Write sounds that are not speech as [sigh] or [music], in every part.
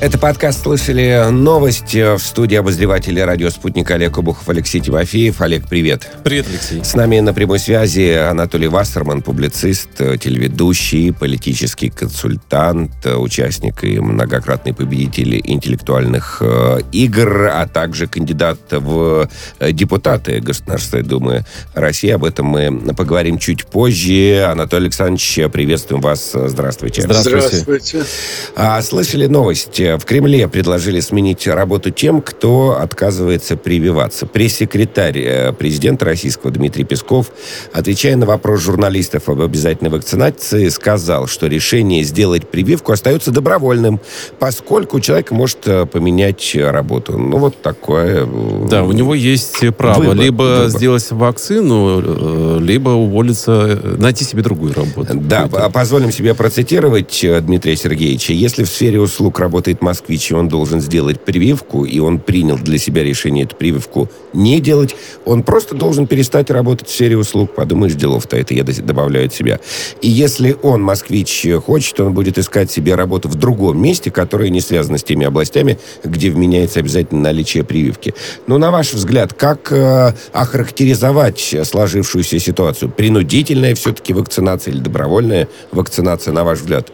Это подкаст «Слышали новости» в студии обозревателя радио «Спутник» Олег Обухов, Алексей Тимофеев. Олег, привет. Привет, Алексей. С нами на прямой связи Анатолий Вассерман, публицист, телеведущий, политический консультант, участник и многократный победитель интеллектуальных э, игр, а также кандидат в депутаты Государственной Думы России. Об этом мы поговорим чуть позже. Анатолий Александрович, приветствуем вас. Здравствуйте. Здравствуйте. Здравствуйте. А, слышали новости? В Кремле предложили сменить работу тем, кто отказывается прививаться. Пресс-секретарь э, президента российского Дмитрий Песков, отвечая на вопрос журналистов об обязательной вакцинации, сказал, что решение сделать прививку остается добровольным, поскольку человек может э, поменять работу. Ну, вот такое... Э, да, у него есть право выбор, либо выбор. сделать вакцину, либо уволиться, найти себе другую работу. Да, позволим себе процитировать Дмитрия Сергеевича. Если в сфере услуг работает москвич, и он должен сделать прививку, и он принял для себя решение эту прививку не делать, он просто должен перестать работать в сфере услуг. Подумаешь, делов-то это я добавляю от себя. И если он, москвич, хочет, он будет искать себе работу в другом месте, которое не связано с теми областями, где вменяется обязательно наличие прививки. Но на ваш взгляд, как э, охарактеризовать сложившуюся ситуацию? Принудительная все-таки вакцинация или добровольная вакцинация, на ваш взгляд?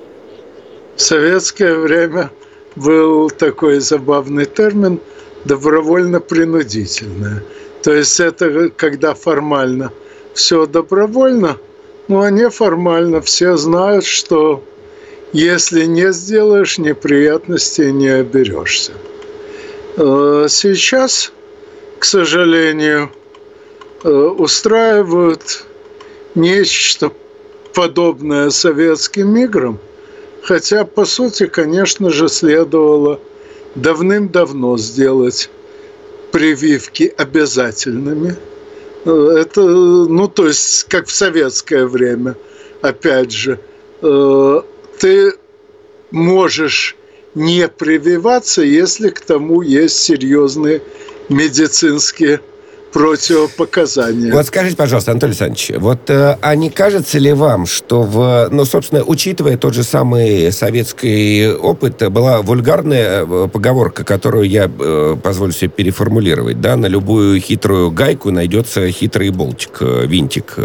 В советское время был такой забавный термин добровольно-принудительное. То есть это когда формально все добровольно, ну а неформально все знают, что если не сделаешь, неприятностей не оберешься. Э, сейчас, к сожалению, э, устраивают нечто подобное советским играм – Хотя, по сути, конечно же, следовало давным-давно сделать прививки обязательными. Это, ну, то есть, как в советское время, опять же, э, ты можешь не прививаться, если к тому есть серьезные медицинские противопоказания. Вот скажите, пожалуйста, Анатолий Александрович, вот э, а не кажется ли вам, что в, ну, собственно, учитывая тот же самый советский опыт, была вульгарная э, поговорка, которую я э, позволю себе переформулировать, да, на любую хитрую гайку найдется хитрый болтик, э, винтик.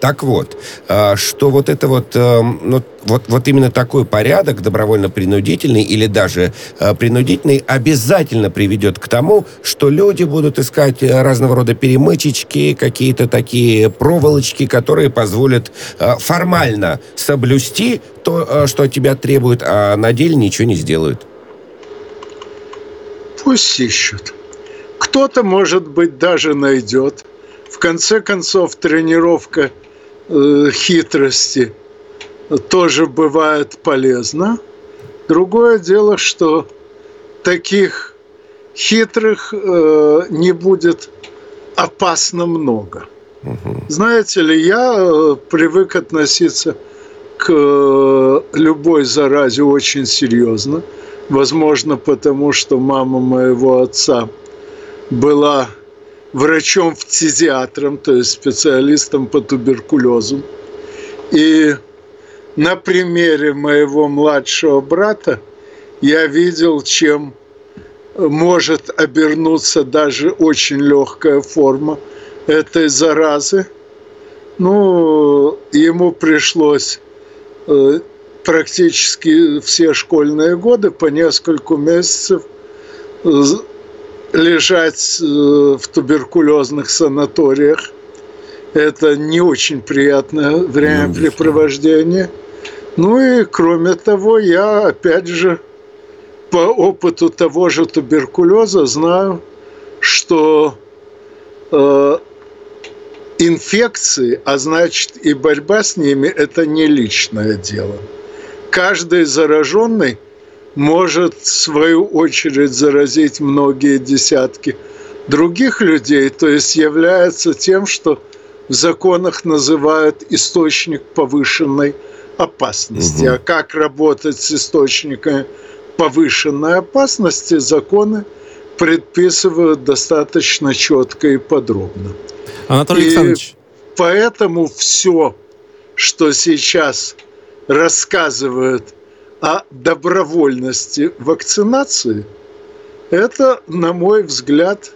Так вот, э, что вот это вот, э, ну, вот, вот именно такой порядок, добровольно-принудительный или даже э, принудительный, обязательно приведет к тому, что люди будут искать э, разного рода перемычечки, какие-то такие проволочки, которые позволят э, формально соблюсти то, э, что от тебя требуют, а на деле ничего не сделают. Пусть ищут. Кто-то, может быть, даже найдет. В конце концов, тренировка э, хитрости – тоже бывает полезно. Другое дело, что таких хитрых э, не будет опасно много. Угу. Знаете ли, я э, привык относиться к э, любой заразе очень серьезно. Возможно, потому что мама моего отца была врачом-фтизиатром, то есть специалистом по туберкулезу. И на примере моего младшего брата я видел, чем может обернуться даже очень легкая форма этой заразы. Ну, ему пришлось э, практически все школьные годы по несколько месяцев лежать э, в туберкулезных санаториях. Это не очень приятное времяпрепровождение. Ну и кроме того, я опять же по опыту того же туберкулеза знаю, что э, инфекции, а значит и борьба с ними, это не личное дело. Каждый зараженный может в свою очередь заразить многие десятки других людей, то есть является тем, что в законах называют источник повышенной опасности. Угу. А как работать с источниками повышенной опасности, законы предписывают достаточно четко и подробно. Анатолий и Александрович. Поэтому все, что сейчас рассказывают о добровольности вакцинации, это, на мой взгляд,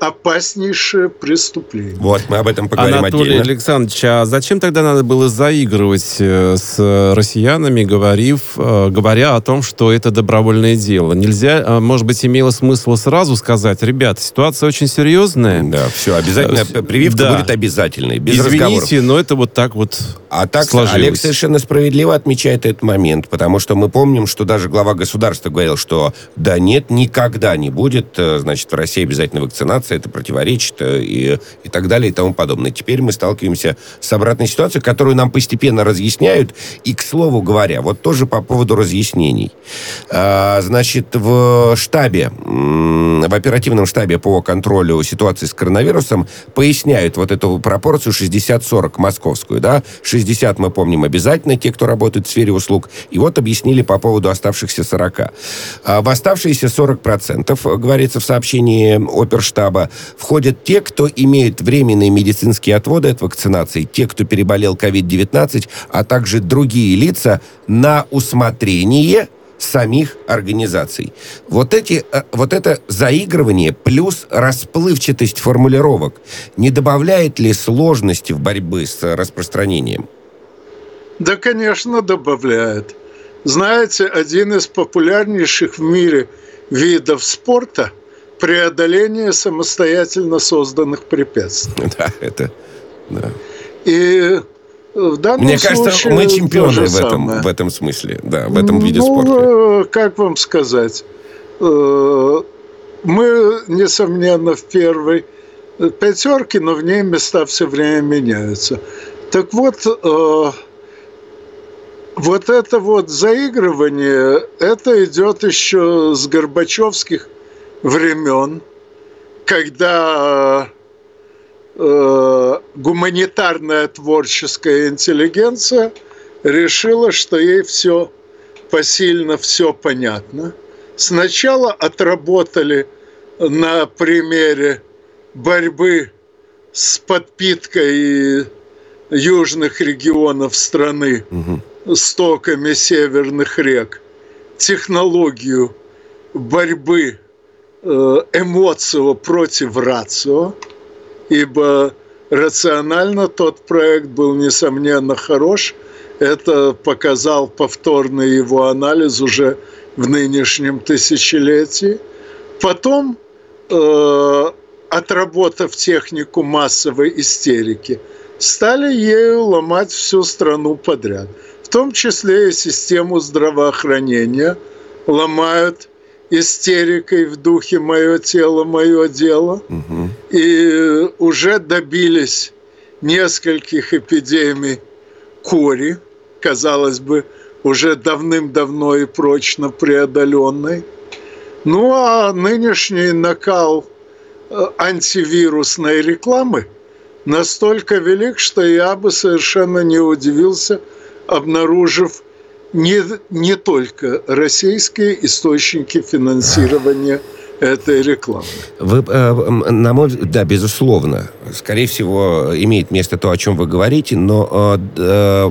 опаснейшее преступление. Вот, мы об этом поговорим Анатолий отдельно. Александрович, а зачем тогда надо было заигрывать э, с россиянами, говорив, э, говоря о том, что это добровольное дело? Нельзя, э, может быть, имело смысл сразу сказать, ребят, ситуация очень серьезная. Да, все, обязательно, прививка Да. будет обязательной, без Извините, разговоров. но это вот так вот А так сложилось. Олег совершенно справедливо отмечает этот момент, потому что мы помним, что даже глава государства говорил, что да нет, никогда не будет, э, значит, в России обязательно вакцинация, это противоречит э, и, и так далее и тому подобное. Теперь мы сталкиваемся с обратной ситуацией, которую нам постепенно разъясняют. И, к слову говоря, вот тоже по поводу разъяснений. А, Значит, в штабе, в оперативном штабе по контролю ситуации с коронавирусом поясняют вот эту пропорцию 60-40 московскую, да, 60 мы помним обязательно, те, кто работает в сфере услуг, и вот объяснили по поводу оставшихся 40. А в оставшиеся 40%, говорится в сообщении оперштаба, входят те, кто имеют временные медицинские отводы от вакцинации, те, кто переболел COVID-19, а также другие лица на усмотрение самих организаций. Вот, эти, э, вот это заигрывание плюс расплывчатость формулировок не добавляет ли сложности в борьбе с распространением? Да, конечно, добавляет. Знаете, один из популярнейших в мире видов спорта – преодоление самостоятельно созданных препятствий. [laughs] Да, это... Да. И в данном Мне кажется, случае мы чемпионы в этом, самое. в этом смысле, да, в этом виде ну, спорта. э, как вам сказать? Э, Мы, несомненно, в первой пятерке, но в ней места все время меняются. Так вот, э, вот это вот заигрывание, это идет еще с Горбачевских времен, когда э, гуманитарная творческая интеллигенция решила, что ей все посильно, все понятно. Сначала отработали на примере борьбы с подпиткой южных регионов страны стоками северных рек, технологию борьбы эмоцио против рацио, ибо рационально тот проект был, несомненно, хорош. Это показал повторный его анализ уже в нынешнем тысячелетии. Потом, э, отработав технику массовой истерики, стали ею ломать всю страну подряд. В том числе и систему здравоохранения ломают истерикой в духе «мое тело, мое дело». И уже добились нескольких эпидемий кори, казалось бы, уже давным-давно и прочно преодоленной. Ну а нынешний накал э, антивирусной рекламы настолько велик, что я бы совершенно не удивился, обнаружив не, не только российские источники финансирования этой рекламы. Вы, э, на мой взгляд, да, безусловно. Скорее всего, имеет место то, о чем вы говорите, но э, э,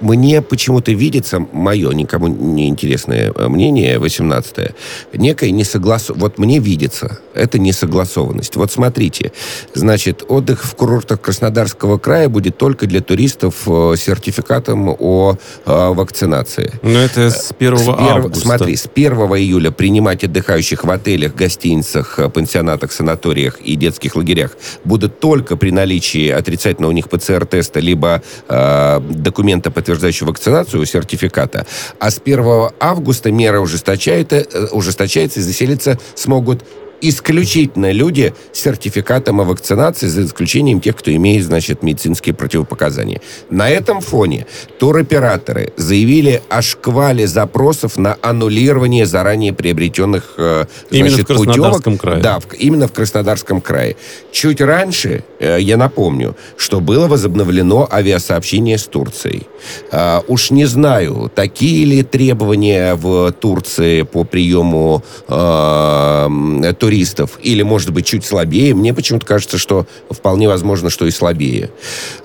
мне почему-то видится, мое никому не интересное э, мнение, 18-е, некая несогласованность. Вот мне видится, это несогласованность. Вот смотрите, значит, отдых в курортах Краснодарского края будет только для туристов э, с сертификатом о э, вакцинации. Ну, это с 1 С перв- августа. Смотри, с 1 июля принимать отдыхающих в отелях, гостиницах, пансионатах, санаториях и детских лагерях будут только при наличии отрицательного у них ПЦР-теста либо э, документа, подтверждающего вакцинацию, сертификата. А с 1 августа мера ужесточает, э, ужесточается и заселиться смогут исключительно люди с сертификатом о вакцинации, за исключением тех, кто имеет, значит, медицинские противопоказания. На этом фоне туроператоры заявили о шквале запросов на аннулирование заранее приобретенных э, Именно значит, в Краснодарском путевок. крае. Да, в- именно в Краснодарском крае. Чуть раньше, э, я напомню, что было возобновлено авиасообщение с Турцией. А, уж не знаю, такие ли требования в Турции по приему э, туристов, или, может быть, чуть слабее. Мне почему-то кажется, что вполне возможно, что и слабее.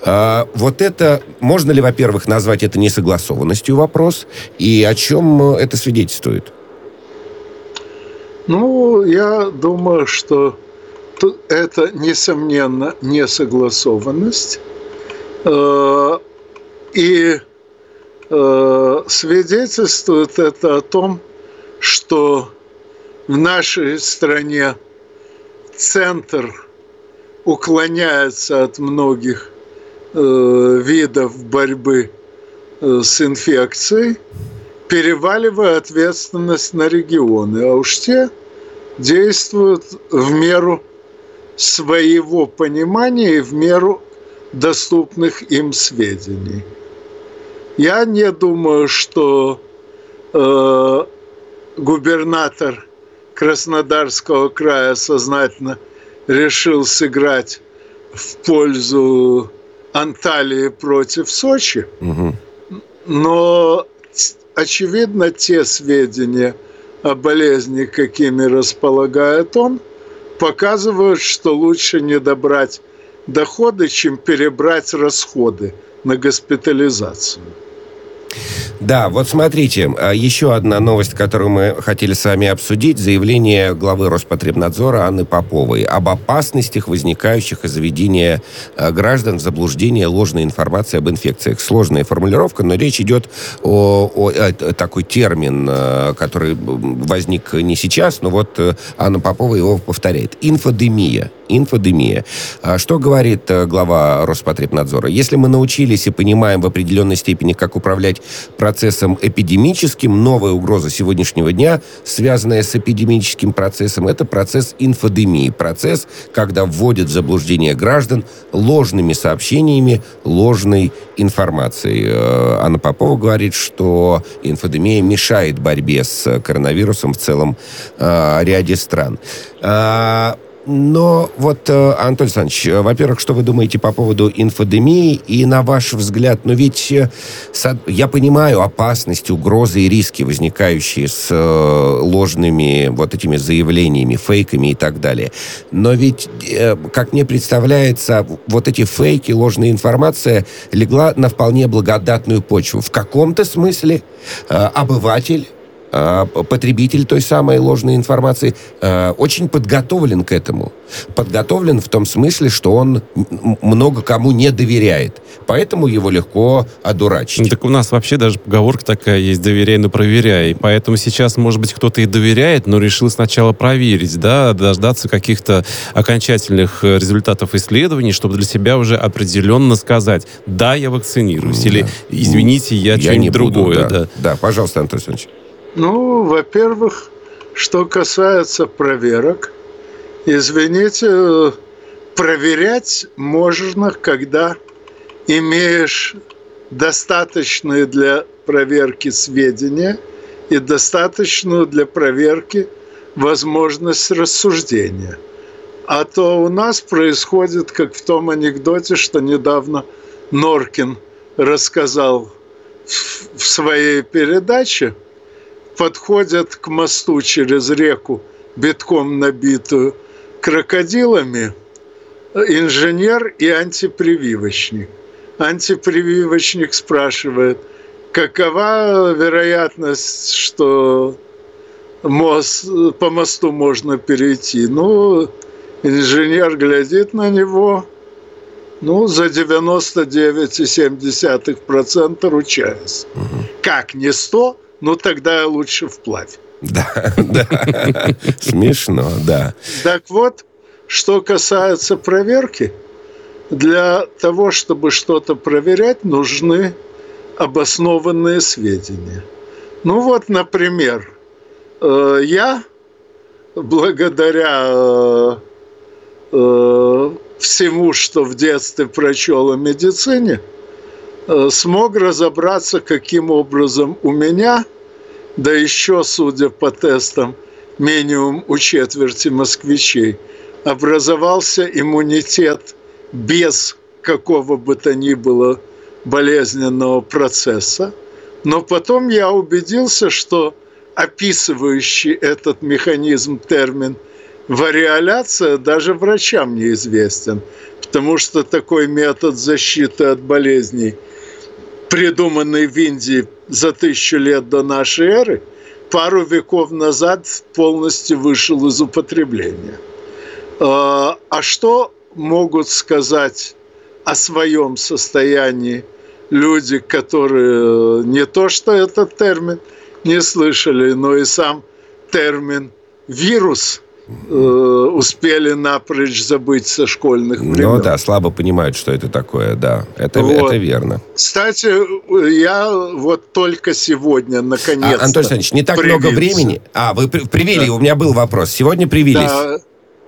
А, вот это, можно ли, во-первых, назвать это несогласованностью вопрос, и о чем это свидетельствует? Ну, я думаю, что это, несомненно, несогласованность. Э, и э, свидетельствует это о том, что в нашей стране центр уклоняется от многих э, видов борьбы с инфекцией, переваливая ответственность на регионы, а уж те действуют в меру своего понимания и в меру доступных им сведений. Я не думаю, что э, губернатор Краснодарского края сознательно решил сыграть в пользу Анталии против Сочи, угу. но очевидно те сведения о болезни, какими располагает он, показывают, что лучше не добрать доходы, чем перебрать расходы на госпитализацию. Да, вот смотрите, а, еще одна новость, которую мы хотели с вами обсудить. Заявление главы Роспотребнадзора Анны Поповой об опасностях, возникающих из заведения а, граждан в заблуждение ложной информации об инфекциях. Сложная формулировка, но речь идет о, о, о такой термин, а, который возник не сейчас, но вот э, Анна Попова его повторяет. Инфодемия инфодемия. А что говорит э, глава Роспотребнадзора? Если мы научились и понимаем в определенной степени, как управлять процессом эпидемическим, новая угроза сегодняшнего дня, связанная с эпидемическим процессом, это процесс инфодемии. Процесс, когда вводят в заблуждение граждан ложными сообщениями, ложной информацией. Э, Анна Попова говорит, что инфодемия мешает борьбе с коронавирусом в целом э, ряде стран. А, но вот, э, Антон Александрович, э, во-первых, что вы думаете по поводу инфодемии? И на ваш взгляд, ну ведь э, я понимаю опасности, угрозы и риски, возникающие с ложными вот этими заявлениями, фейками и так далее. Но ведь, как мне представляется, вот эти фейки, ложная информация легла на вполне благодатную почву. В каком-то смысле обыватель потребитель той самой ложной информации а, очень подготовлен к этому. Подготовлен в том смысле, что он много кому не доверяет. Поэтому его легко одурачить. Ну, так у нас вообще даже поговорка такая есть «доверяй, но проверяй». Поэтому сейчас, может быть, кто-то и доверяет, но решил сначала проверить, да, дождаться каких-то окончательных э, результатов исследований, чтобы для себя уже определенно сказать «да, я вакцинируюсь» да. или «извините, я, я что-нибудь другое». Да. Да. да, пожалуйста, Антон Александрович. Ну, во-первых, что касается проверок, извините, проверять можно, когда имеешь достаточные для проверки сведения и достаточную для проверки возможность рассуждения. А то у нас происходит, как в том анекдоте, что недавно Норкин рассказал в своей передаче – подходят к мосту через реку, битком набитую крокодилами, инженер и антипрививочник. Антипрививочник спрашивает, какова вероятность, что мост, по мосту можно перейти? Ну, инженер глядит на него, ну, за 99,7% ручаясь. Угу. Как, не 100? Ну тогда лучше вплавь. Да, [laughs] да. Смешно, да. Так вот, что касается проверки, для того, чтобы что-то проверять, нужны обоснованные сведения. Ну вот, например, э, я благодаря э, э, всему, что в детстве прочел о медицине, смог разобраться, каким образом у меня да еще, судя по тестам, минимум у четверти москвичей, образовался иммунитет без какого бы то ни было болезненного процесса. Но потом я убедился, что описывающий этот механизм термин вариоляция даже врачам неизвестен, потому что такой метод защиты от болезней, придуманный в Индии за тысячу лет до нашей эры, пару веков назад полностью вышел из употребления. А, а что могут сказать о своем состоянии люди, которые не то что этот термин не слышали, но и сам термин вирус э, успели напрочь забыть со школьных ну времен. Ну да, слабо понимают, что это такое, да. Это, вот. это верно. Кстати, я вот только сегодня, наконец-то... А, Антон Александрович, не так привился. много времени. А, вы привели, да. у меня был вопрос. Сегодня привились. Да,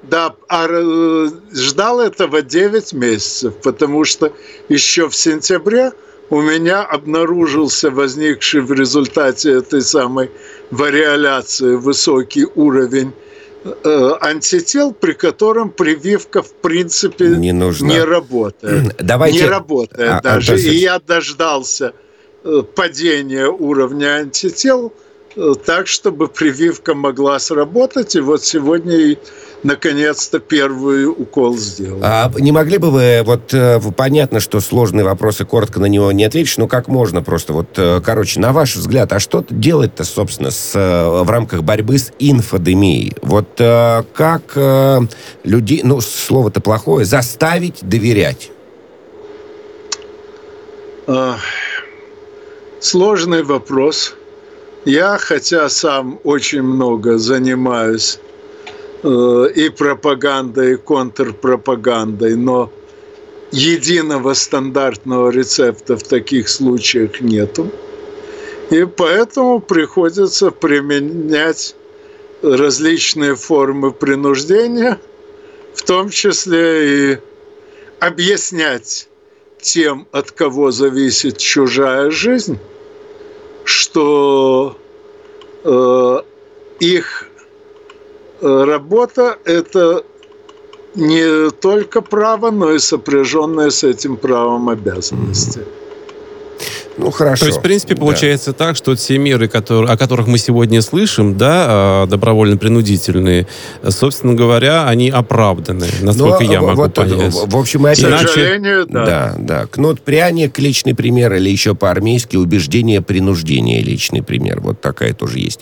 да, а э, ждал этого 9 месяцев, потому что еще в сентябре у меня обнаружился возникший в результате этой самой вариоляции высокий уровень антител, при котором прививка в принципе не, нужна. не работает. Давайте... Не работает а, даже. А, И я дождался э, падения уровня антител э, так, чтобы прививка могла сработать. И вот сегодня наконец-то первый укол сделал. А не могли бы вы, вот э, понятно, что сложные вопросы, коротко на него не ответишь, но как можно просто, вот, э, короче, на ваш взгляд, а что делать-то, собственно, с, э, в рамках борьбы с инфодемией? Вот как людей, ну, слово-то плохое, заставить доверять? Сложный вопрос. Я, хотя сам очень много занимаюсь Э, и пропагандой, и контрпропагандой, но единого стандартного рецепта в таких случаях нету. И поэтому приходится применять различные формы принуждения, в том числе и объяснять тем, от кого зависит чужая жизнь, что э, их Э, работа – это не только право, но и сопряженные с этим правом обязанности. Mm-hmm. Ну, хорошо. То есть, в принципе, получается да. так, что те меры, которые, о которых мы сегодня слышим, да, а, добровольно-принудительные, собственно говоря, они оправданы, насколько Но, я могу вот, понять. В, в общем, это... К сожалению, да. Да, да. Кнут, пряник, личный пример, или еще по-армейски убеждение, принуждение, личный пример. Вот такая тоже есть.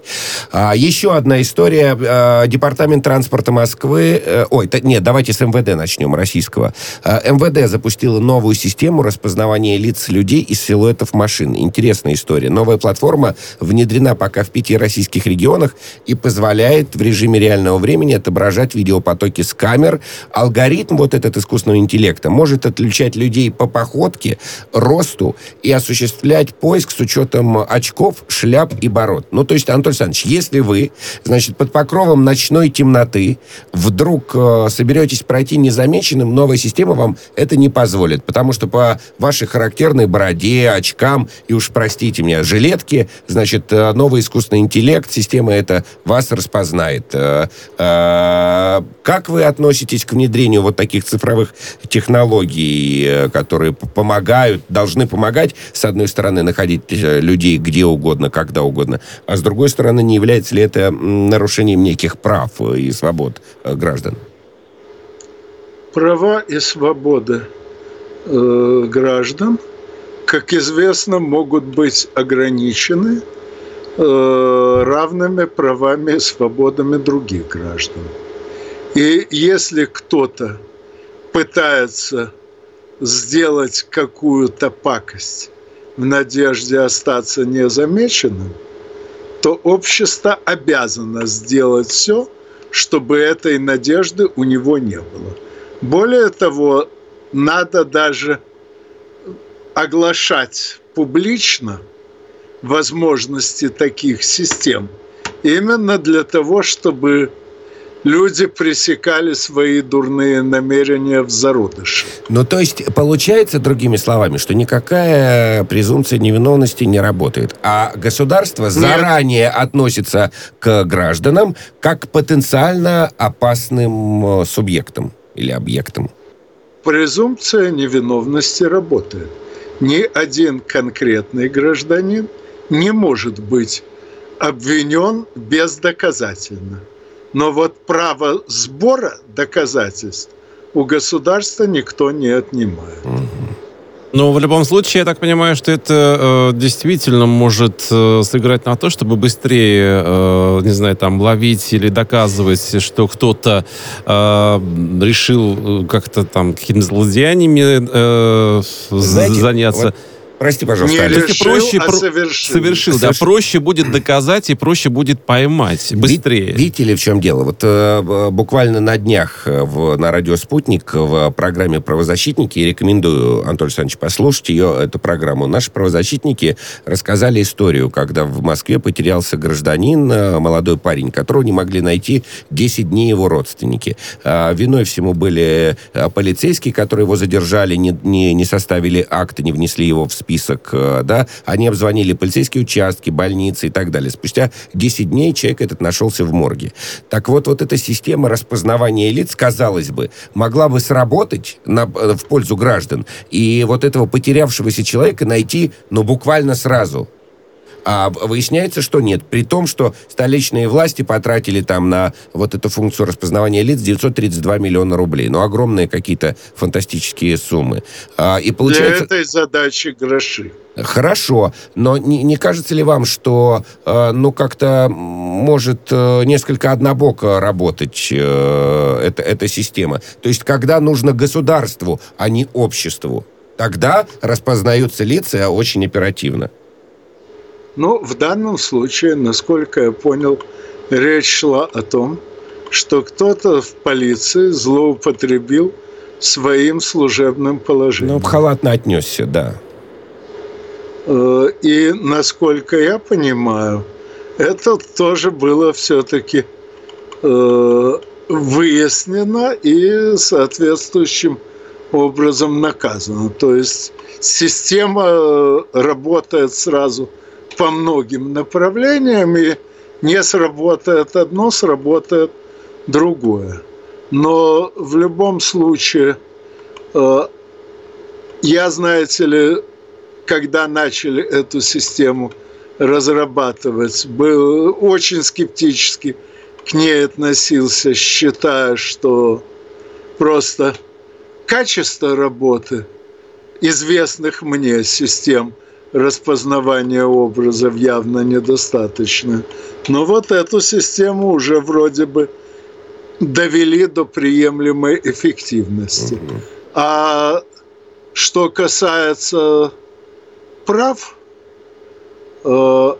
А, еще одна история. А, Департамент транспорта Москвы... А, ой, нет, давайте с МВД начнем, российского. А, МВД запустила новую систему распознавания лиц людей из силуэтов машин. Интересная история. Новая платформа внедрена пока в пяти российских регионах и позволяет в режиме реального времени отображать видеопотоки с камер. Алгоритм вот этот искусственного интеллекта может отличать людей по походке, росту и осуществлять поиск с учетом очков, шляп и бород. Ну, то есть, Антон Александрович, если вы, значит, под покровом ночной темноты вдруг э, соберетесь пройти незамеченным, новая система вам это не позволит, потому что по вашей характерной бороде, очкам, там, и уж простите меня, жилетки, значит, э, новый искусственный интеллект, система это вас распознает. Э, э, как вы относитесь к внедрению вот таких цифровых технологий, которые помогают, должны помогать, с одной стороны, находить людей где угодно, когда угодно, а с другой стороны, не является ли это нарушением неких прав и свобод граждан? Права и свободы э, граждан – как известно, могут быть ограничены э, равными правами и свободами других граждан. И если кто-то пытается сделать какую-то пакость в надежде остаться незамеченным, то общество обязано сделать все, чтобы этой надежды у него не было. Более того, надо даже оглашать публично возможности таких систем именно для того, чтобы люди пресекали свои дурные намерения в зародыше. Ну, то есть, получается, другими словами, что никакая презумпция невиновности не работает, а государство Нет. заранее относится к гражданам как к потенциально опасным э, субъектам или объектам. Презумпция невиновности работает ни один конкретный гражданин не может быть обвинен бездоказательно. Но вот право сбора доказательств у государства никто не отнимает. Но в любом случае, я так понимаю, что это э, действительно может э, сыграть на то, чтобы быстрее, э, не знаю, там, ловить или доказывать, что кто-то э, решил э, как-то там какими-то злодеяниями э, Знаете, заняться. Вот Прости, пожалуйста. Не решил, проще, а совершил. Совершил, да. Проще будет доказать и проще будет поймать. Быстрее. Видите ли, в чем дело? Вот э, буквально на днях э, в, на радио «Спутник» в программе «Правозащитники» рекомендую, Антон Александрович, послушать ее, эту программу. Наши правозащитники рассказали историю, когда в Москве потерялся гражданин, э, молодой парень, которого не могли найти 10 дней его родственники. А виной всему были э, полицейские, которые его задержали, не, не, не составили акта, не внесли его в список список, э, да, они обзвонили полицейские участки, больницы и так далее. Спустя 10 дней человек этот нашелся в морге. Так вот, вот эта система распознавания лиц, казалось бы, могла бы сработать на, э, в пользу граждан, и вот этого потерявшегося человека найти, ну, буквально сразу. А выясняется, что нет. При том, что столичные власти потратили там на вот эту функцию распознавания лиц 932 миллиона рублей. Ну, огромные какие-то фантастические суммы. А, и получается... Для этой задачи гроши. Хорошо, но не, не кажется ли вам, что, э, ну, как-то может э, несколько однобоко работать э, эта, эта система? То есть, когда нужно государству, а не обществу, тогда распознаются лица очень оперативно. Ну, в данном случае, насколько я понял, речь шла о том, что кто-то в полиции злоупотребил своим служебным положением. Ну, халатно отнесся, да. Э, и, насколько я понимаю, это тоже было все-таки э, выяснено и соответствующим образом наказано. То есть система э, работает сразу – по многим направлениям, и не сработает одно, сработает другое. Но в любом случае, э, я, знаете ли, когда начали эту систему разрабатывать, был очень скептически к ней относился, считая, что просто качество работы известных мне систем распознавания образов явно недостаточно. Но вот эту систему уже вроде бы довели до приемлемой эффективности. А что касается прав, э,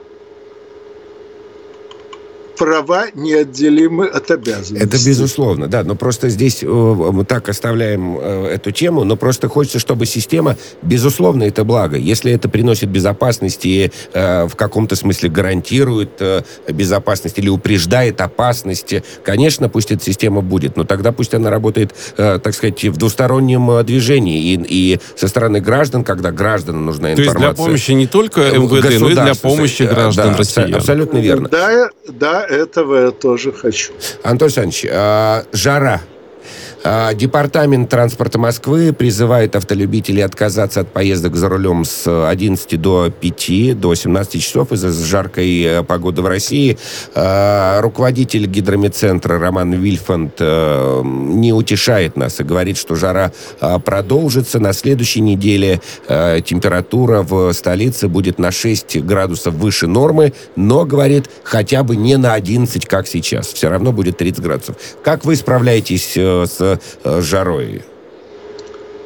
права неотделимы от обязанностей. Это безусловно, да. Но просто здесь э, мы так оставляем э, эту тему, но просто хочется, чтобы система, безусловно, это благо. Если это приносит безопасность и э, в каком-то смысле гарантирует безопасность или упреждает опасности, конечно, пусть эта система будет, но тогда пусть она работает, так сказать, в двустороннем движении и, и со стороны граждан, когда гражданам нужна информация. То есть для помощи не только МВД, но и для помощи граждан да, России. Абсолютно верно. Да, да, этого я тоже хочу. Антон Александрович, а, жара Департамент транспорта Москвы призывает автолюбителей отказаться от поездок за рулем с 11 до 5, до 17 часов из-за жаркой э, погоды в России. А, руководитель гидромедцентра Роман Вильфанд э, не утешает нас и говорит, что жара а, продолжится. На следующей неделе э, температура в столице будет на 6 градусов выше нормы, но, говорит, хотя бы не на 11, как сейчас. Все равно будет 30 градусов. Как вы справляетесь с Э, жарой?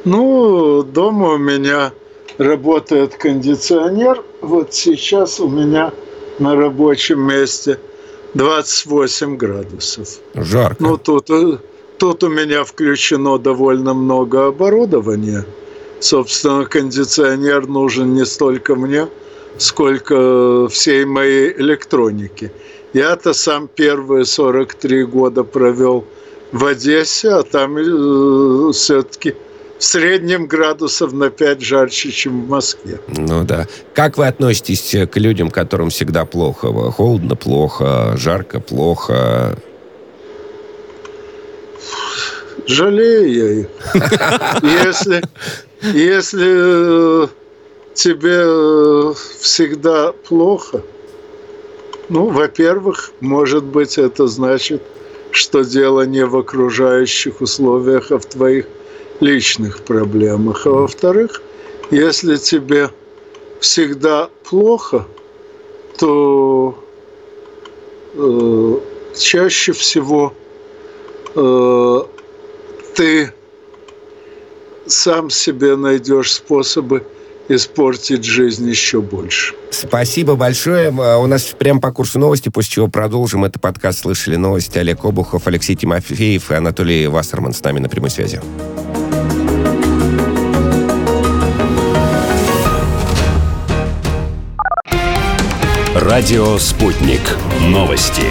Ну, дома у меня работает кондиционер. Вот сейчас у меня на рабочем месте 28 градусов. Жарко. Ну, тут, э, тут у меня включено довольно много оборудования. Собственно, кондиционер нужен не столько мне, сколько всей моей электронике. Я-то сам первые 43 года провел в Одессе, а там э, все-таки в среднем градусов на 5 жарче, чем в Москве. Ну да. Как вы относитесь к людям, которым всегда плохо? Холодно плохо, жарко плохо? Жалею я их. [laughs] Если, если э, тебе э, всегда плохо, ну, во-первых, может быть, это значит – что дело не в окружающих условиях, а в твоих личных проблемах. А во-вторых, если тебе всегда плохо, то э, чаще всего э, ты сам себе найдешь способы испортить жизнь еще больше. Спасибо большое. А, у нас прямо по курсу новости, после чего продолжим. Это подкаст «Слышали новости». Олег Обухов, Алексей Тимофеев и Анатолий Вассерман с нами на прямой связи. Радио «Спутник». Новости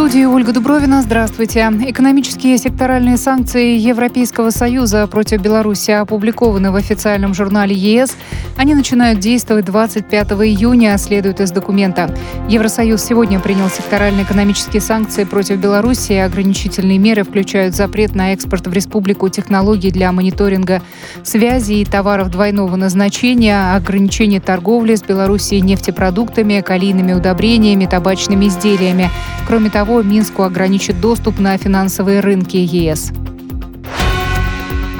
студии Ольга Дубровина. Здравствуйте. Экономические секторальные санкции Европейского Союза против Беларуси опубликованы в официальном журнале ЕС. Они начинают действовать 25 июня, следует из документа. Евросоюз сегодня принял секторальные экономические санкции против Беларуси. Ограничительные меры включают запрет на экспорт в республику технологий для мониторинга связи и товаров двойного назначения, ограничение торговли с Белоруссией нефтепродуктами, калийными удобрениями, табачными изделиями. Кроме того, того, Минску ограничит доступ на финансовые рынки ЕС.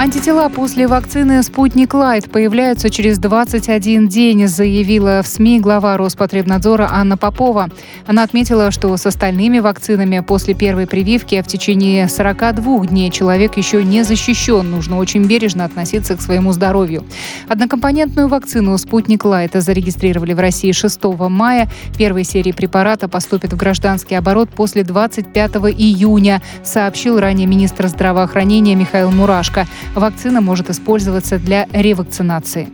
Антитела после вакцины «Спутник Лайт» появляются через 21 день, заявила в СМИ глава Роспотребнадзора Анна Попова. Она отметила, что с остальными вакцинами после первой прививки в течение 42 дней человек еще не защищен. Нужно очень бережно относиться к своему здоровью. Однокомпонентную вакцину «Спутник Лайт» зарегистрировали в России 6 мая. Первые серии препарата поступят в гражданский оборот после 25 июня, сообщил ранее министр здравоохранения Михаил Мурашко. Вакцина может использоваться для ревакцинации.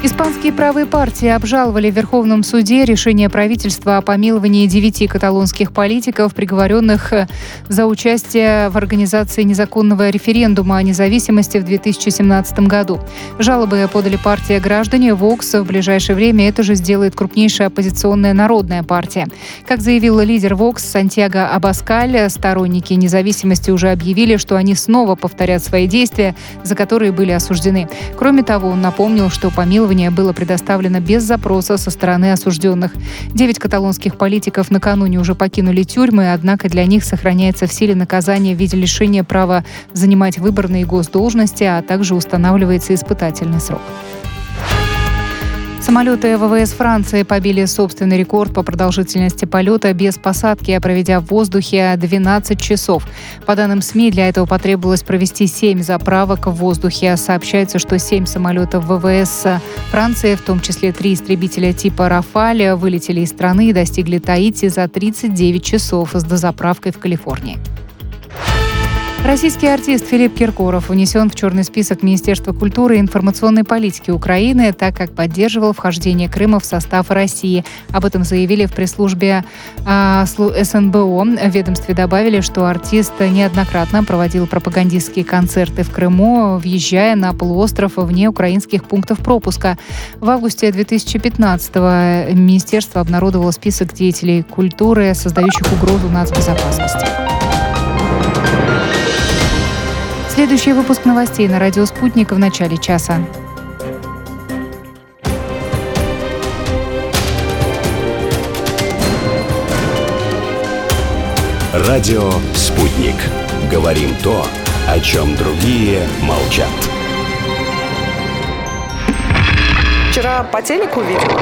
Испанские правые партии обжаловали в Верховном суде решение правительства о помиловании девяти каталонских политиков, приговоренных э, за участие в организации незаконного референдума о независимости в 2017 году. Жалобы подали партия «Граждане», «Вокс». В ближайшее время это же сделает крупнейшая оппозиционная народная партия. Как заявила лидер «Вокс» Сантьяго Абаскаль, сторонники независимости уже объявили, что они снова повторят свои действия, за которые были осуждены. Кроме того, он напомнил, что помилование помилование было предоставлено без запроса со стороны осужденных. Девять каталонских политиков накануне уже покинули тюрьмы, однако для них сохраняется в силе наказание в виде лишения права занимать выборные госдолжности, а также устанавливается испытательный срок. Самолеты ВВС Франции побили собственный рекорд по продолжительности полета без посадки, проведя в воздухе 12 часов. По данным СМИ, для этого потребовалось провести 7 заправок в воздухе. Сообщается, что 7 самолетов ВВС Франции, в том числе 3 истребителя типа «Рафаль», вылетели из страны и достигли Таити за 39 часов с дозаправкой в Калифорнии. Российский артист Филипп Киркоров внесен в черный список Министерства культуры и информационной политики Украины, так как поддерживал вхождение Крыма в состав России. Об этом заявили в пресс-службе э, СНБО. В ведомстве добавили, что артист неоднократно проводил пропагандистские концерты в Крыму, въезжая на полуостров вне украинских пунктов пропуска. В августе 2015-го министерство обнародовало список деятелей культуры, создающих угрозу нацбезопасности. Следующий выпуск новостей на радио «Спутник» в начале часа. Радио «Спутник». Говорим то, о чем другие молчат. Вчера по телеку видел.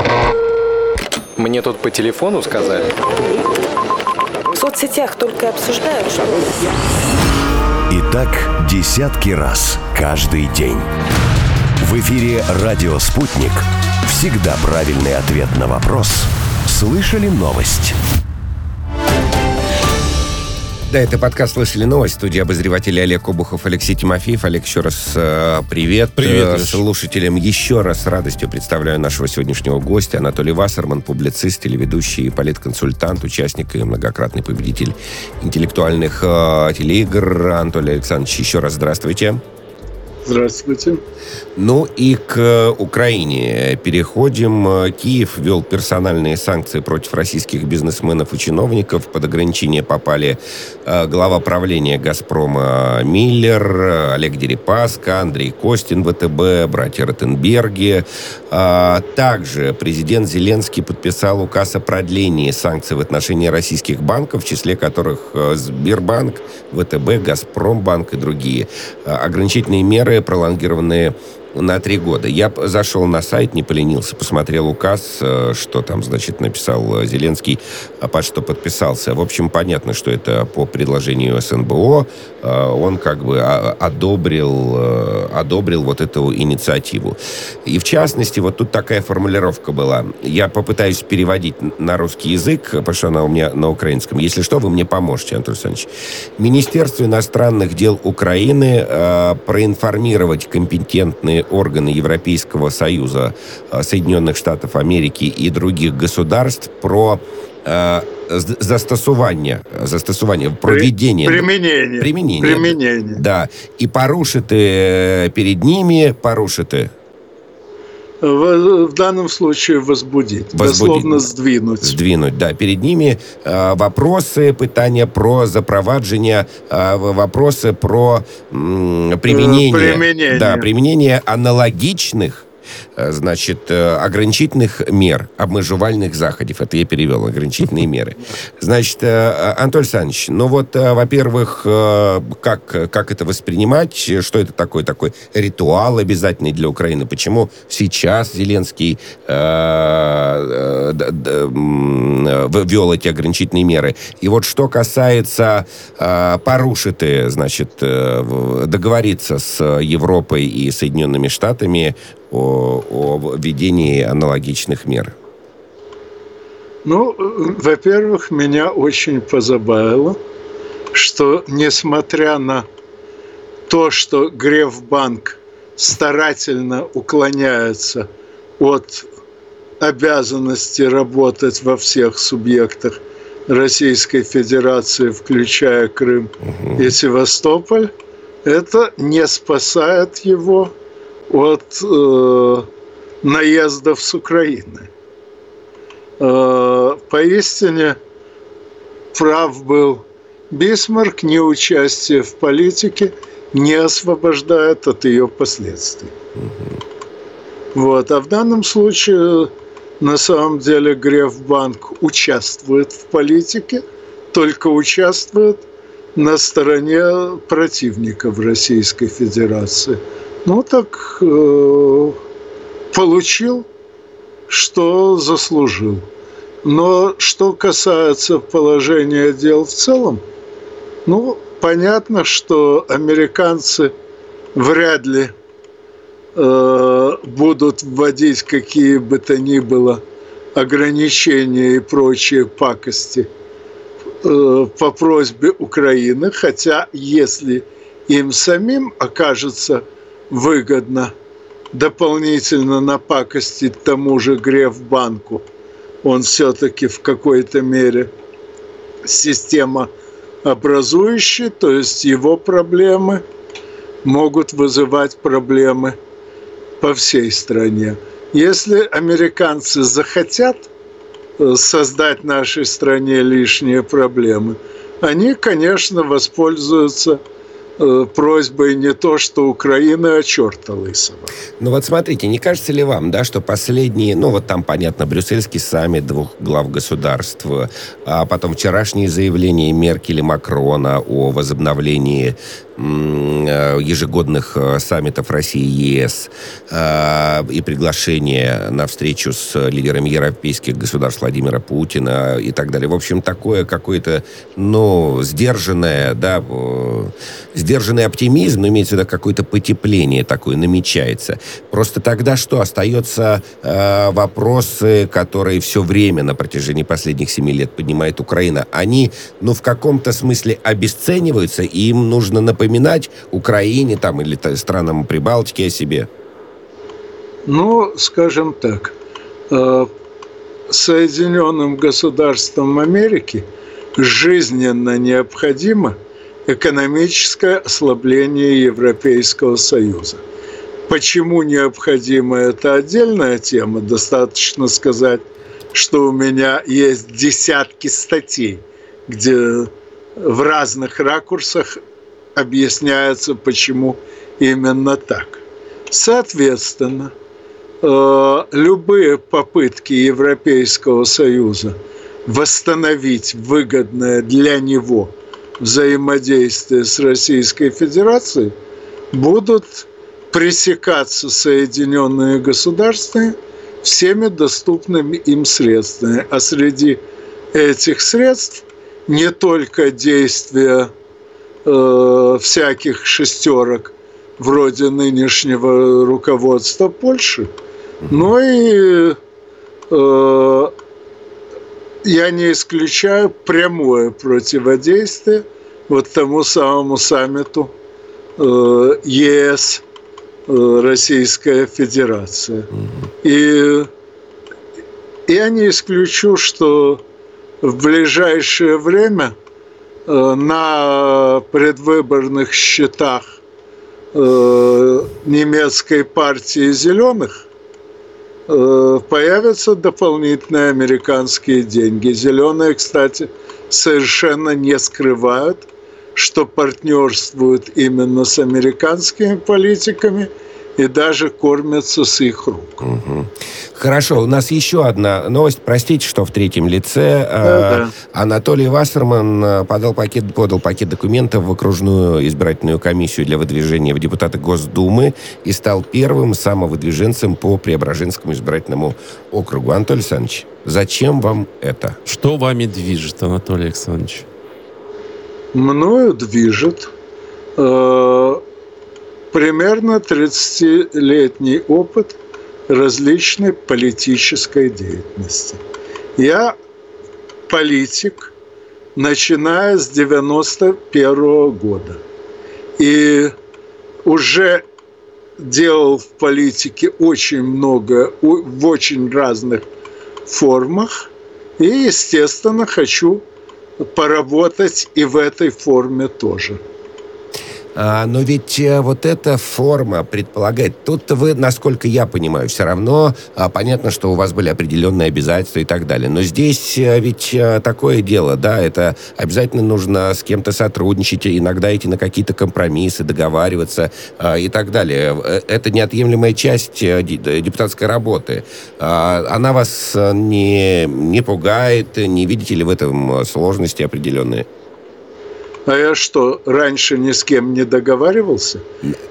Мне тут по телефону сказали. В соцсетях только обсуждают, что... Так десятки раз каждый день. В эфире «Радио Спутник». Всегда правильный ответ на вопрос. Слышали новость? Да, это подкаст «Слышали новость». Студия обозревателей Олег Обухов, Алексей Тимофеев. Олег, еще раз э, привет. Привет, э, Слушателям еще раз с радостью представляю нашего сегодняшнего гостя. Анатолий Вассерман, публицист, телеведущий, политконсультант, участник и многократный победитель интеллектуальных э, телеигр. Анатолий Александрович, еще раз здравствуйте. Здравствуйте. Ну и к Украине переходим. Киев ввел персональные санкции против российских бизнесменов и чиновников. Под ограничение попали э, глава правления «Газпрома» Миллер, Олег Дерипаска, Андрей Костин, ВТБ, братья Ротенберги. Также президент Зеленский подписал указ о продлении санкций в отношении российских банков, в числе которых э, Сбербанк, ВТБ, Газпромбанк и другие. Ограничительные меры пролонгированные на три года. Я зашел на сайт, не поленился, посмотрел указ, э, что там, значит, написал э, Зеленский, а под что подписался. В общем, понятно, что это по предложению СНБО. Э, он как бы одобрил, одобрил вот эту инициативу. И в частности, вот тут такая формулировка была. Я попытаюсь переводить на русский язык, потому что она у меня на украинском. Если что, вы мне поможете, Антон Александрович. Министерство иностранных дел Украины проинформировать компетентные органы Европейского Союза, э, Соединенных Штатов Америки и других государств про э, застосування, застосування, проведення... Применение. Применение. Применение. Да. І порушити э, перед ними, порушити в, в данном случае возбудить, возбудить, дословно сдвинуть. Сдвинуть, да. Перед ними э, вопросы, питання про запровадження, э, вопросы про э, применение, применение. Да, применение аналогичных значит, э, ограничительных мер, обмежувальных заходов. Это я перевел, ограничительные меры. Значит, э, Антон Александрович, ну вот, во-первых, как, как это воспринимать? Что это такой, такой ритуал обязательный для Украины? Почему сейчас Зеленский э, ввел эти ограничительные меры? И вот что касается э, порушити, значит, договориться с Европой и Соединенными Штатами о, о введении аналогичных мер? Ну, во-первых, меня очень позабавило, что несмотря на то, что Грефбанк старательно уклоняется от обязанности работать во всех субъектах Российской Федерации, включая Крым угу. и Севастополь, это не спасает его от э, наездов с Украины. Э, поистине прав был Бисмарк, неучастие в политике не освобождает от ее последствий. Вот. А в данном случае на самом деле Грефбанк участвует в политике, только участвует на стороне противников Российской Федерации – ну так э, получил, что заслужил. Но что касается положения дел в целом, ну, понятно, что американцы вряд ли э, будут вводить какие бы то ни было ограничения и прочие пакости э, по просьбе Украины, хотя если им самим окажется выгодно дополнительно напакостить тому же Грефбанку. Он все-таки в какой-то мере система образующий, то есть его проблемы могут вызывать проблемы по всей стране. Если американцы захотят э, создать нашей стране лишние проблемы, они, конечно, воспользуются просьбой не то, что Украины, а черта лысого. Ну вот смотрите, не кажется ли вам, да, что последние, ну вот там, понятно, брюссельский саммит двух глав государств, а потом вчерашние заявления Меркель и Макрона о возобновлении Э, ежегодных э, саммитов России и ЕС э, и приглашение на встречу с лидерами европейских государств Владимира Путина и так далее. В общем, такое какое-то, ну, сдержанное, да, сдержанный оптимизм, но имеется в виду какое-то потепление такое намечается. Просто тогда что? Остаются э, вопросы, которые все время на протяжении последних семи лет поднимает Украина. Они, ну, в каком-то смысле обесцениваются, и им нужно напоминать Украине там, или странам Прибалтики о себе? Ну, скажем так, э, Соединенным государствам Америки жизненно необходимо экономическое ослабление Европейского Союза. Почему необходимо это отдельная тема? Достаточно сказать, что у меня есть десятки статей, где в разных ракурсах объясняется, почему именно так. Соответственно, э, любые попытки Европейского Союза восстановить выгодное для него взаимодействие с Российской Федерацией будут пресекаться Соединенные Государства всеми доступными им средствами. А среди этих средств не только действия э, всяких шестерок вроде нынешнего руководства Польши, но и э, я не исключаю прямое противодействие вот тому самому саммиту э, ЕС э, Российская Федерация. И я не исключу, что в ближайшее время э, на предвыборных счетах немецкой партии зеленых появятся дополнительные американские деньги. Зеленые, кстати, совершенно не скрывают, что партнерствуют именно с американскими политиками – и даже кормятся с их рук. Угу. Хорошо, у нас еще одна новость. Простите, что в третьем лице. Да, э, да. Анатолий Вассерман э, подал пакет, подал пакет документов в окружную избирательную комиссию для выдвижения в депутаты Госдумы и стал первым самовыдвиженцем по Преображенскому избирательному округу. Анатолий Александрович, зачем вам это? Что вами движет, Анатолий Александрович? Мною движет э, примерно 30-летний опыт различной политической деятельности. Я политик, начиная с 91 -го года. И уже делал в политике очень много, в очень разных формах. И, естественно, хочу поработать и в этой форме тоже. А, но ведь э, вот эта форма предполагает, тут вы, насколько я понимаю, все равно а, понятно, что у вас были определенные обязательства и так далее. Но здесь э, ведь э, такое дело, да, это обязательно нужно с кем-то сотрудничать, иногда идти на какие-то компромиссы, договариваться а, и так далее. Это неотъемлемая часть депутатской работы. Она вас не, не пугает, не видите ли в этом сложности определенные? А я что, раньше ни с кем не договаривался?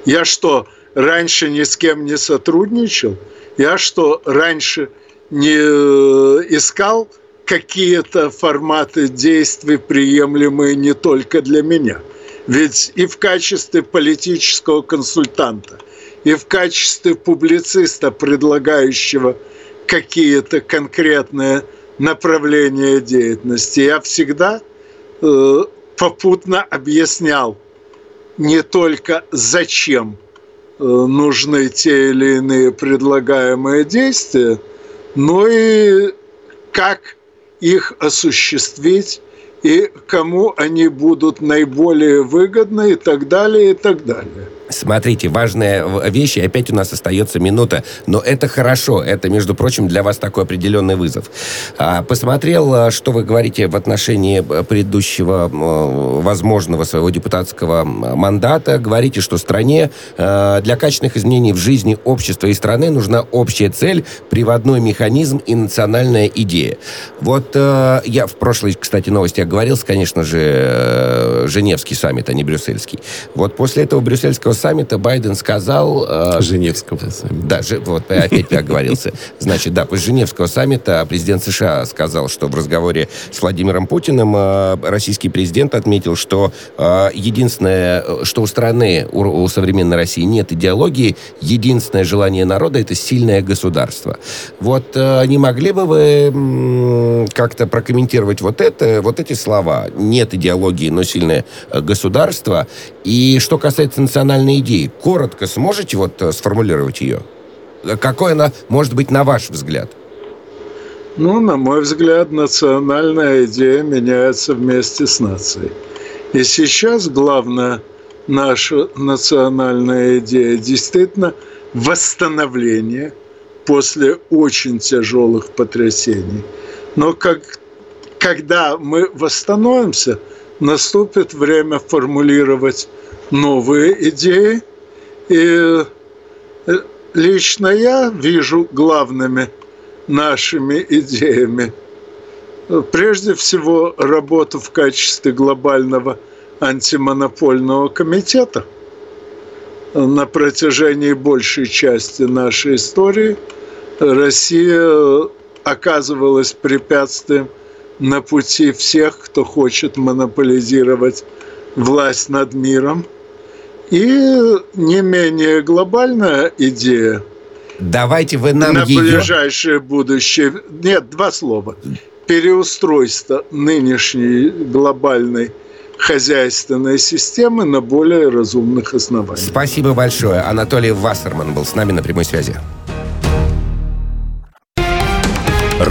Я что, раньше ни с кем не сотрудничал? Я что, раньше не э, искал какие-то форматы действий, приемлемые не только для меня? Ведь и в качестве политического консультанта, и в качестве публициста, предлагающего какие-то конкретные направления деятельности, я всегда э, попутно объяснял не только зачем э, нужны те или иные предлагаемые действия, но и как их осуществить и кому они будут наиболее выгодны и так далее, и так далее. Смотрите, важная вещь, и опять у нас остается минута, но это хорошо, это, между прочим, для вас такой определенный вызов. А, посмотрел, а, что вы говорите в отношении э, предыдущего возможного своего депутатского мандата, говорите, что стране э, для качественных изменений в жизни общества и страны нужна общая цель, приводной механизм и национальная идея. Вот э, я в прошлой, кстати, новости я говорил, конечно же, Женевский саммит, а не брюссельский. Вот после этого брюссельского саммита Байден сказал... Э, Женевского саммита. Да, же, вот опять оговорился. Значит, да, после Женевского саммита президент США сказал, что в разговоре с Владимиром Путиным э, российский президент отметил, что э, единственное, что у страны, у, современной России нет идеологии, единственное желание народа – это сильное государство. Вот э, не могли бы вы как-то прокомментировать вот это, вот эти слова? Нет идеологии, но сильное э, государство. И что касается национальной национальной идеи. Коротко сможете вот э, сформулировать ее? Какой она может быть на ваш взгляд? Ну, на мой взгляд, национальная идея меняется вместе с нацией. И сейчас главная наша национальная идея действительно восстановление после очень тяжелых потрясений. Но как, когда мы восстановимся, наступит время формулировать новые идеи. И э, лично я вижу главными нашими идеями прежде всего работу в качестве глобального антимонопольного комитета на протяжении большей части нашей истории Россия оказывалась препятствием на пути всех, кто хочет монополизировать власть над миром. И не менее глобальная идея. Давайте вы нам на ее... ближайшее будущее. Нет, два слова. Переустройство нынешней глобальной хозяйственной системы на более разумных основаниях. Спасибо большое. Анатолий Вассерман был с нами на прямой связи.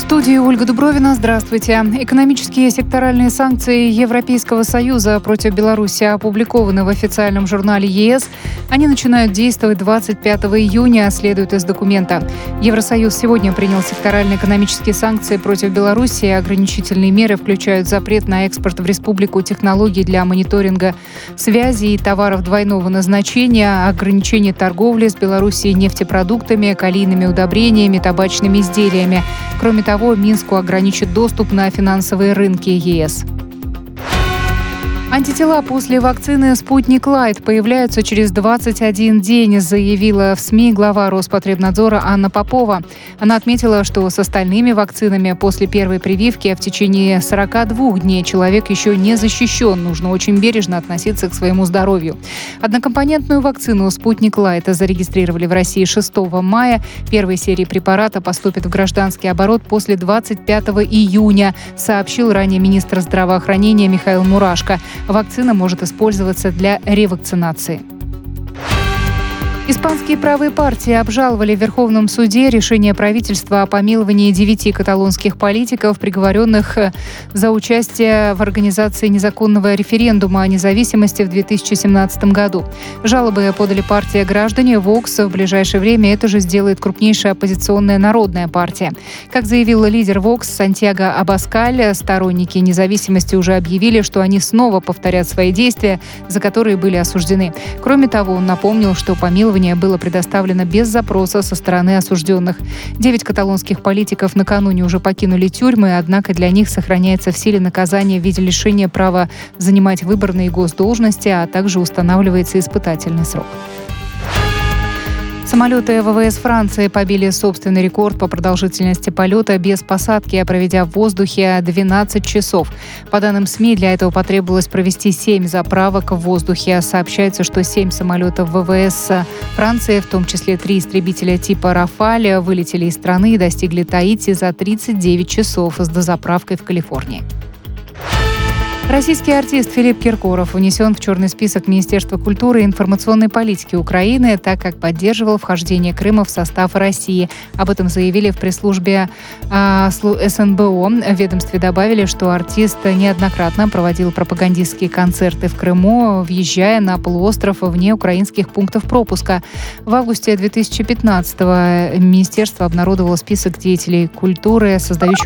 студии Ольга Дубровина. Здравствуйте. Экономические секторальные санкции Европейского Союза против Беларуси опубликованы в официальном журнале ЕС. Они начинают действовать 25 июня, следует из документа. Евросоюз сегодня принял секторальные экономические санкции против Беларуси. Ограничительные меры включают запрет на экспорт в республику технологий для мониторинга связи и товаров двойного назначения, ограничение торговли с Белоруссией нефтепродуктами, калийными удобрениями, табачными изделиями. Кроме того, Минску ограничит доступ на финансовые рынки ЕС. Антитела после вакцины «Спутник Лайт» появляются через 21 день, заявила в СМИ глава Роспотребнадзора Анна Попова. Она отметила, что с остальными вакцинами после первой прививки в течение 42 дней человек еще не защищен. Нужно очень бережно относиться к своему здоровью. Однокомпонентную вакцину «Спутник Лайт» зарегистрировали в России 6 мая. Первые серии препарата поступят в гражданский оборот после 25 июня, сообщил ранее министр здравоохранения Михаил Мурашко. Вакцина может использоваться для ревакцинации. Испанские правые партии обжаловали в Верховном суде решение правительства о помиловании девяти каталонских политиков, приговоренных э, за участие в организации незаконного референдума о независимости в 2017 году. Жалобы подали партия «Граждане», «Вокс». В ближайшее время это же сделает крупнейшая оппозиционная народная партия. Как заявила лидер «Вокс» Сантьяго Абаскаль, сторонники независимости уже объявили, что они снова повторят свои действия, за которые были осуждены. Кроме того, он напомнил, что помилование помилование было предоставлено без запроса со стороны осужденных. Девять каталонских политиков накануне уже покинули тюрьмы, однако для них сохраняется в силе наказание в виде лишения права занимать выборные госдолжности, а также устанавливается испытательный срок. Самолеты ВВС Франции побили собственный рекорд по продолжительности полета без посадки, проведя в воздухе 12 часов. По данным СМИ, для этого потребовалось провести 7 заправок в воздухе. Сообщается, что 7 самолетов ВВС Франции, в том числе 3 истребителя типа «Рафаль», вылетели из страны и достигли Таити за 39 часов с дозаправкой в Калифорнии. Российский артист Филипп Киркоров внесен в черный список Министерства культуры и информационной политики Украины, так как поддерживал вхождение Крыма в состав России. Об этом заявили в пресс-службе э, СНБО. В ведомстве добавили, что артист неоднократно проводил пропагандистские концерты в Крыму, въезжая на полуостров вне украинских пунктов пропуска. В августе 2015-го министерство обнародовало список деятелей культуры, создающих